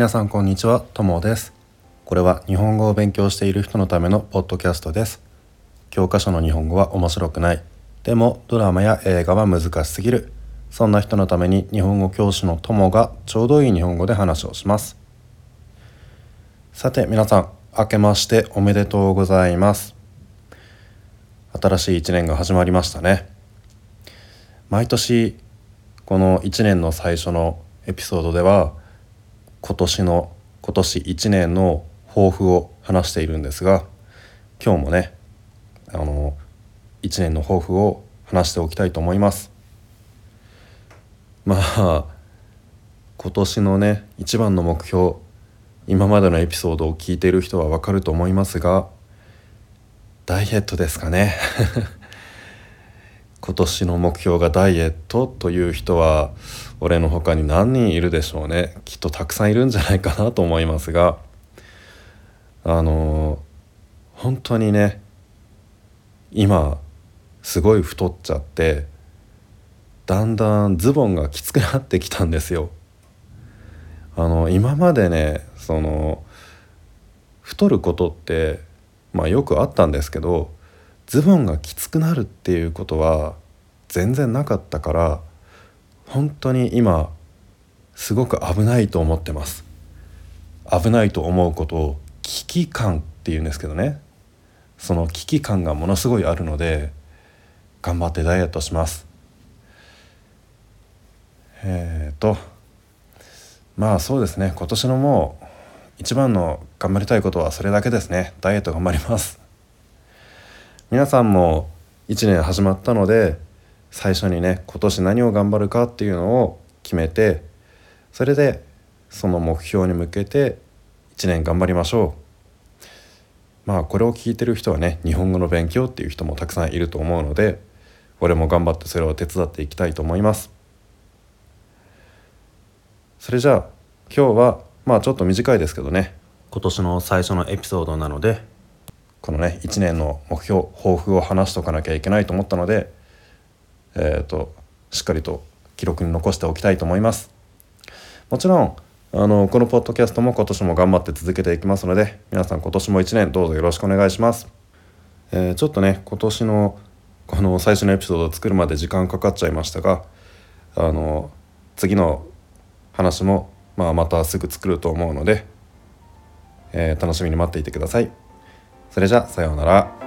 皆さんこんにちは、ともです。これは日本語を勉強している人のためのポッドキャストです。教科書の日本語は面白くない。でもドラマや映画は難しすぎる。そんな人のために日本語教師のともがちょうどいい日本語で話をします。さて皆さん明けましておめでとうございます。新しい1年が始まりましたね。毎年この1年の最初のエピソードでは今年の今年1年の抱負を話しているんですが今日もねあの1年の抱負を話しておきたいと思います。まあ今年のね一番の目標今までのエピソードを聞いている人はわかると思いますがダイエットですかね。今年の目標がダイエットという人は俺の他に何人いるでしょうねきっとたくさんいるんじゃないかなと思いますがあの本当にね今すごい太っちゃってだんだんズボンがきつくなってきたんですよ。あの今までねその太ることってまあよくあったんですけどズボンがきつくなるっていうことは全然なかったから本当に今すごく危ないと思ってます。危ないと思うことを危機感っていうんですけどね。その危機感がものすごいあるので頑張ってダイエットします。えっ、ー、とまあそうですね。今年のもう一番の頑張りたいことはそれだけですね。ダイエット頑張ります。皆さんも1年始まったので最初にね今年何を頑張るかっていうのを決めてそれでその目標に向けて1年頑張りましょう。まあこれを聞いてる人はね日本語の勉強っていう人もたくさんいると思うので俺も頑張ってそれを手伝っていきたいと思います。それじゃあ今日はまあちょっと短いですけどね今年の最初のエピソードなのでこのね1年の目標抱負を話しとかなきゃいけないと思ったのでえーと、しっかりと記録に残しておきたいと思います。もちろんあのこのポッドキャストも今年も頑張って続けていきますので皆さん今年も1年どうぞよろしくお願いします、えー、ちょっとね今年のこの最初のエピソードを作るまで時間かかっちゃいましたがあの次の話も、まあ、またすぐ作ると思うので、えー、楽しみに待っていてください。それじゃさようなら。